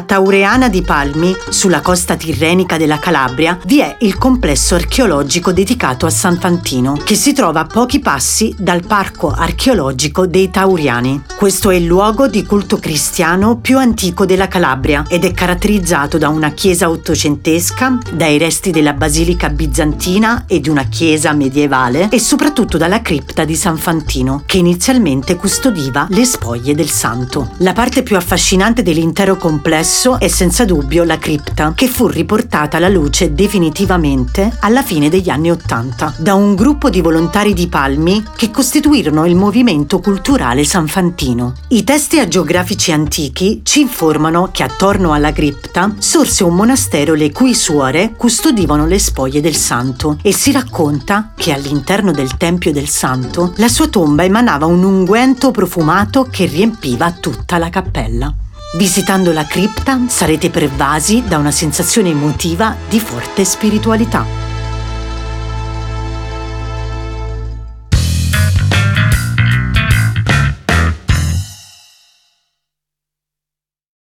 Taureana di Palmi, sulla costa tirrenica della Calabria, vi è il complesso archeologico dedicato a San Fantino, che si trova a pochi passi dal parco archeologico dei Tauriani. Questo è il luogo di culto cristiano più antico della Calabria ed è caratterizzato da una chiesa ottocentesca, dai resti della basilica bizantina e di una chiesa medievale e soprattutto dalla cripta di San Fantino, che inizialmente custodiva le spoglie del santo. La parte più affascinante dell'intero complesso complesso è senza dubbio la cripta, che fu riportata alla luce definitivamente alla fine degli anni Ottanta da un gruppo di volontari di Palmi che costituirono il movimento culturale sanfantino. I testi agiografici antichi ci informano che attorno alla cripta sorse un monastero le cui suore custodivano le spoglie del santo e si racconta che all'interno del tempio del santo la sua tomba emanava un unguento profumato che riempiva tutta la cappella. Visitando la cripta sarete pervasi da una sensazione emotiva di forte spiritualità.